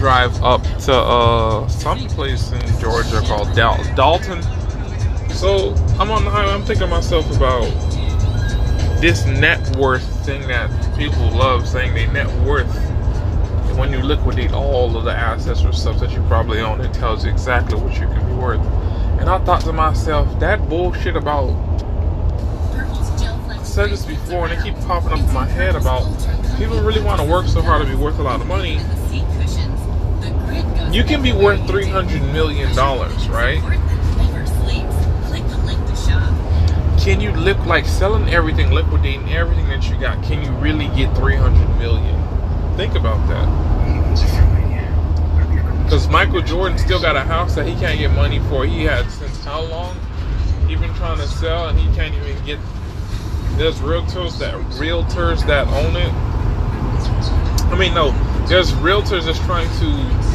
drive up to uh some place in Georgia called Dal- Dalton. So I'm on the highway. I'm thinking myself about this net worth thing that people love saying they net worth. When you liquidate all of the assets or stuff that you probably own, it tells you exactly what you can be worth. And I thought to myself, that bullshit about I said this before, and it keep popping up in my head about people really want to work so hard to be worth a lot of money. You can be worth three hundred million dollars, right? Can you live like selling everything, liquidating everything that you got? Can you really get three hundred million? Think about that. Because Michael Jordan still got a house that he can't get money for. He had since how long? He been trying to sell and he can't even get. There's realtors that realtors that own it. I mean, no, there's realtors that's trying to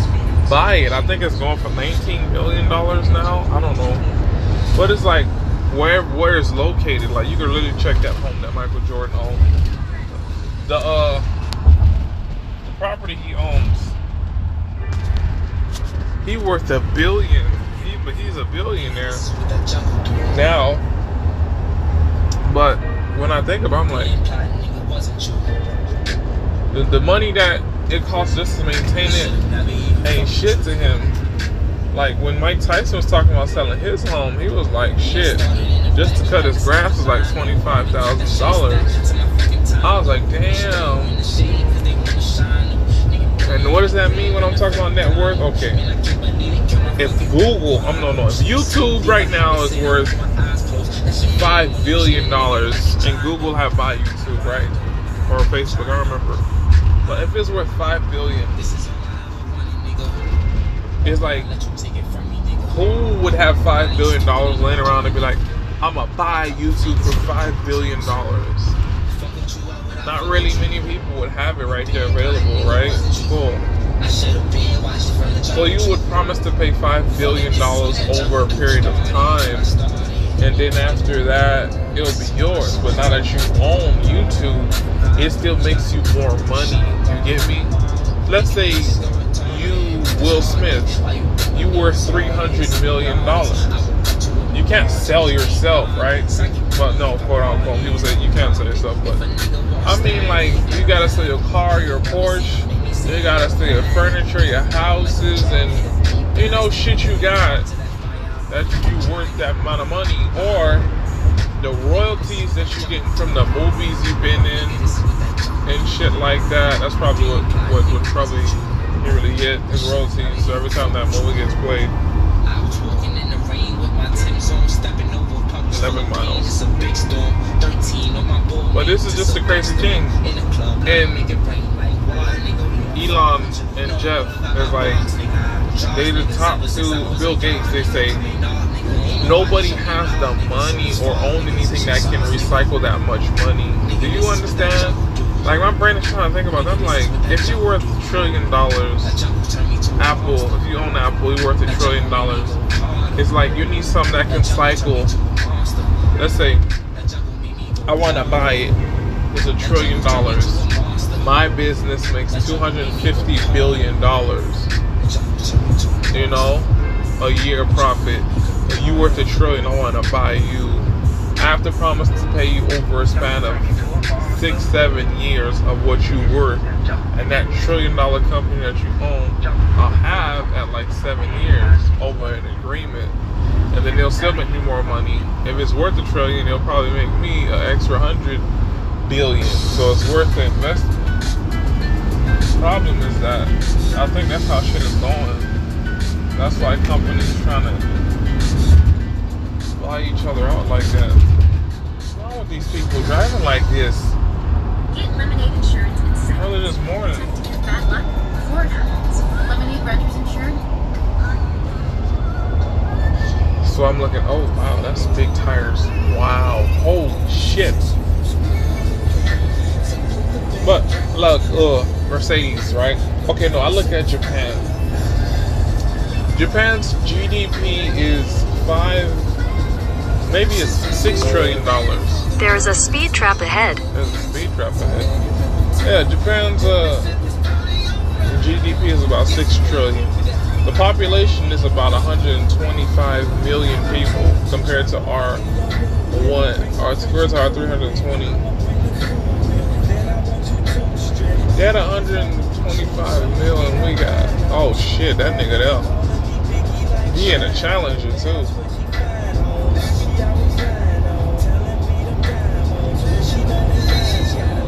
buy it. I think it's going for 19 million dollars now. I don't know, but it's like where where it's located. Like you can literally check that home that Michael Jordan owned. The uh, the property he owns he worth a billion. He, but he's a billionaire now. But when I think about, it, I'm like, the, the money that it costs just to maintain it ain't shit to him. Like when Mike Tyson was talking about selling his home, he was like, shit, just to cut his grass was like twenty five thousand dollars. I was like, damn. And what does that mean when I'm talking about net worth? Okay. If Google, I'm no no, if YouTube right now is worth five billion dollars, and Google have bought YouTube, right? Or Facebook, I remember. But if it's worth five billion, it's like who would have five billion dollars laying around and be like, I'ma buy YouTube for five billion dollars? Not really many people would have it right there available, right? Cool. So you would promise to pay five billion dollars over a period of time, and then after that it'll be yours. But now that you own YouTube, it still makes you more money. You get me? Let's say you, Will Smith, you worth three hundred million dollars. You can't sell yourself, right? But no, quote unquote, people say you can't sell yourself, but I mean like you gotta sell your car, your Porsche you gotta sell your furniture, your houses, and you know shit you got that you worth that amount of money, or the royalties that you're getting from the movies you've been in and shit like that. That's probably what what would probably you really get is royalties. So every time that movie gets played. I was walking in the rain with my Timbs on, stepping over puddles. 11 miles. But this is just the crazy thing. And Elon and Jeff is like they're the top two. Bill Gates, they say nobody has the money or own anything that can recycle that much money. Do you understand? Like my brain is trying to think about. That. I'm like, if you're worth a trillion dollars, Apple, if you own Apple, you're worth a trillion dollars. It's like you need something that can cycle. Let's say I want to buy it. It's a trillion dollars my business makes 250 billion dollars you know a year profit you worth a trillion i want to buy you. I have to promise to pay you over a span of six seven years of what you worth. And that trillion dollar company that you own i'll have at like seven years over an agreement. And then they'll still make me more money. If it's worth a trillion they'll probably make me an extra hundred billion. So it's worth the investment. Problem is that I think that's how shit is going. That's why companies trying to buy each other out like that. What's wrong with these people driving like this? Get lemonade insurance and send Early this morning. to get bad luck before it happens. Lemonade insured. So I'm looking, oh wow, that's big tires. Wow. Holy shit. But look, uh, Mercedes, right? Okay, no, I look at Japan. Japan's GDP is five, maybe it's six trillion dollars. There's a speed trap ahead. There's a speed trap ahead. Yeah, Japan's uh, GDP is about six trillion. The population is about 125 million people compared to our one, our compared to our 320. They had 125 million. We got oh shit, that nigga there. He in a challenger too.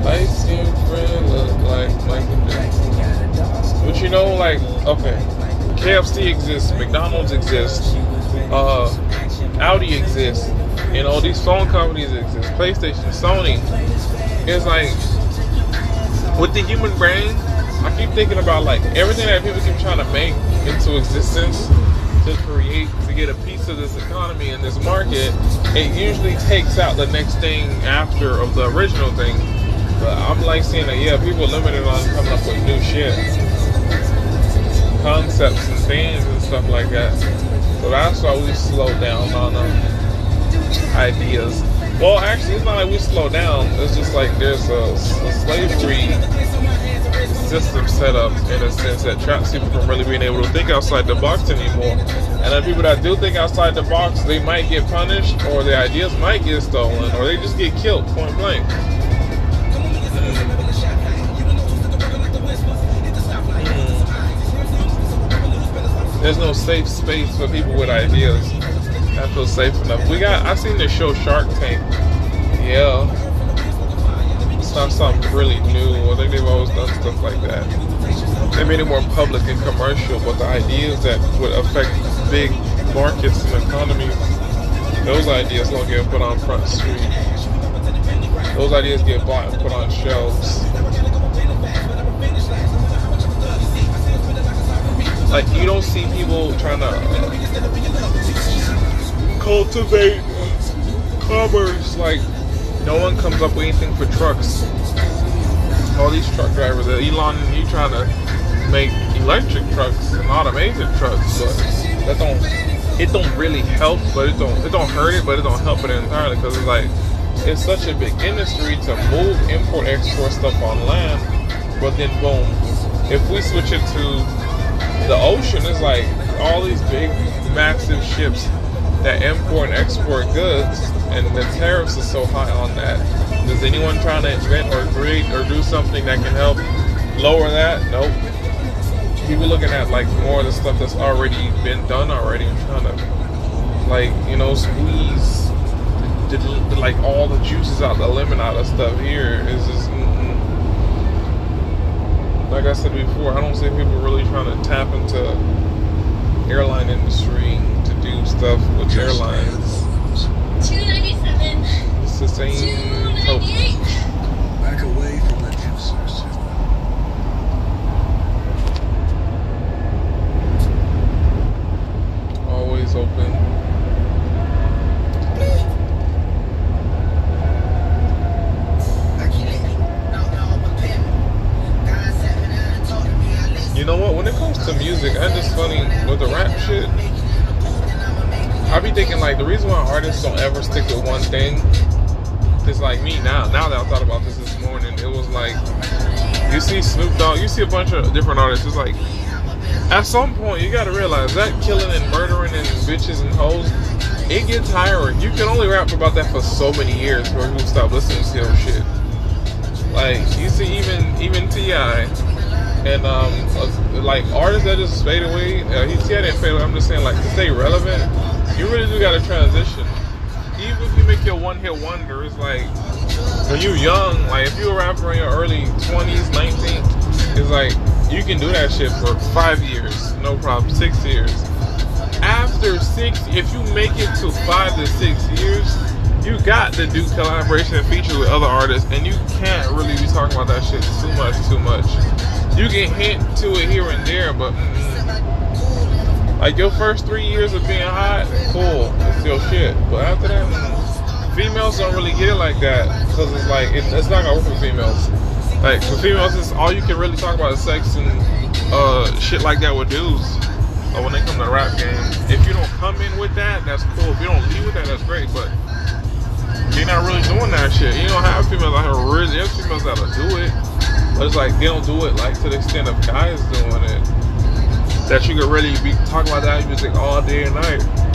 Light skinned friend look like Michael Jackson. But you know, like, okay, KFC exists, McDonald's exists, uh, Audi exists, you know, these phone companies exist, PlayStation, Sony. It's like, with the human brain, I keep thinking about like everything that people keep trying to make into existence to create to get a piece of this economy and this market, it usually takes out the next thing after of the original thing. But I'm like seeing that yeah, people limited on coming up with new shit. Concepts and things and stuff like that. So that's why we slow down on um, ideas. Well, actually, it's not like we slow down. It's just like there's a, a slavery system set up in a sense that traps people from really being able to think outside the box anymore. And the people that do think outside the box, they might get punished, or their ideas might get stolen, or they just get killed point blank. Hmm. There's no safe space for people with ideas. I feel safe enough. We got. I've seen the show Shark Tank. Yeah, it's not something really new. I think they've always done stuff like that. They made it more public and commercial, but the ideas that would affect big markets and economies, those ideas don't get put on front street. Those ideas get bought and put on shelves. Like you don't see people trying to cultivate commerce. Like no one comes up with anything for trucks. All these truck drivers, Elon, you trying to make electric trucks and automated trucks, but that don't it don't really help, but it don't it don't hurt it, but it don't help it entirely because it's like it's such a big industry to move import export stuff on land, but then boom, if we switch it to the ocean, it's like all these big massive ships that import and export goods, and the tariffs are so high on that. Is anyone trying to invent or create or do something that can help lower that? Nope. People looking at like more of the stuff that's already been done already and trying to like you know squeeze the, the, like all the juices out the lemon out of stuff here is just. Mm-mm. Like I said before, I don't see people really trying to tap into airline industry to do stuff with airlines. 297. It's the same hope. 298. Back away from the juicers. Music, I funny with the rap shit. I be thinking like the reason why artists don't ever stick with one thing is like me now. Now that I thought about this this morning, it was like you see Snoop Dogg, you see a bunch of different artists. It's like at some point you gotta realize that killing and murdering and bitches and hoes, it gets tiring. You can only rap about that for so many years before people stop listening to your shit. Like you see, even even T.I. and um uh, like artists that just fade away. Uh, he T.I. didn't fade away. I'm just saying like to stay relevant, you really do gotta transition. Even if you make your one hit wonder, it's like when you're young, like if you're a rapper in your early 20s, 19, it's like you can do that shit for five years, no problem, six years. After six, if you make it to five to six years, you got to do collaboration and features with other artists, and you can't really be talking about that shit too much, too much. You get hint to it here and there, but like your first three years of being hot, cool, it's your shit. But after that, females don't really get it like that because it's like it, it's not gonna work for females. Like for females, it's all you can really talk about is sex and uh, shit like that with dudes. But when they come to the rap game, if you don't come in with that, that's cool. If you don't leave with that, that's great. But you're not really doing that shit. You don't have females out here really. There's females that'll do it. But it's like they don't do it like to the extent of guys doing it. That you could really be talking about that music all day and night.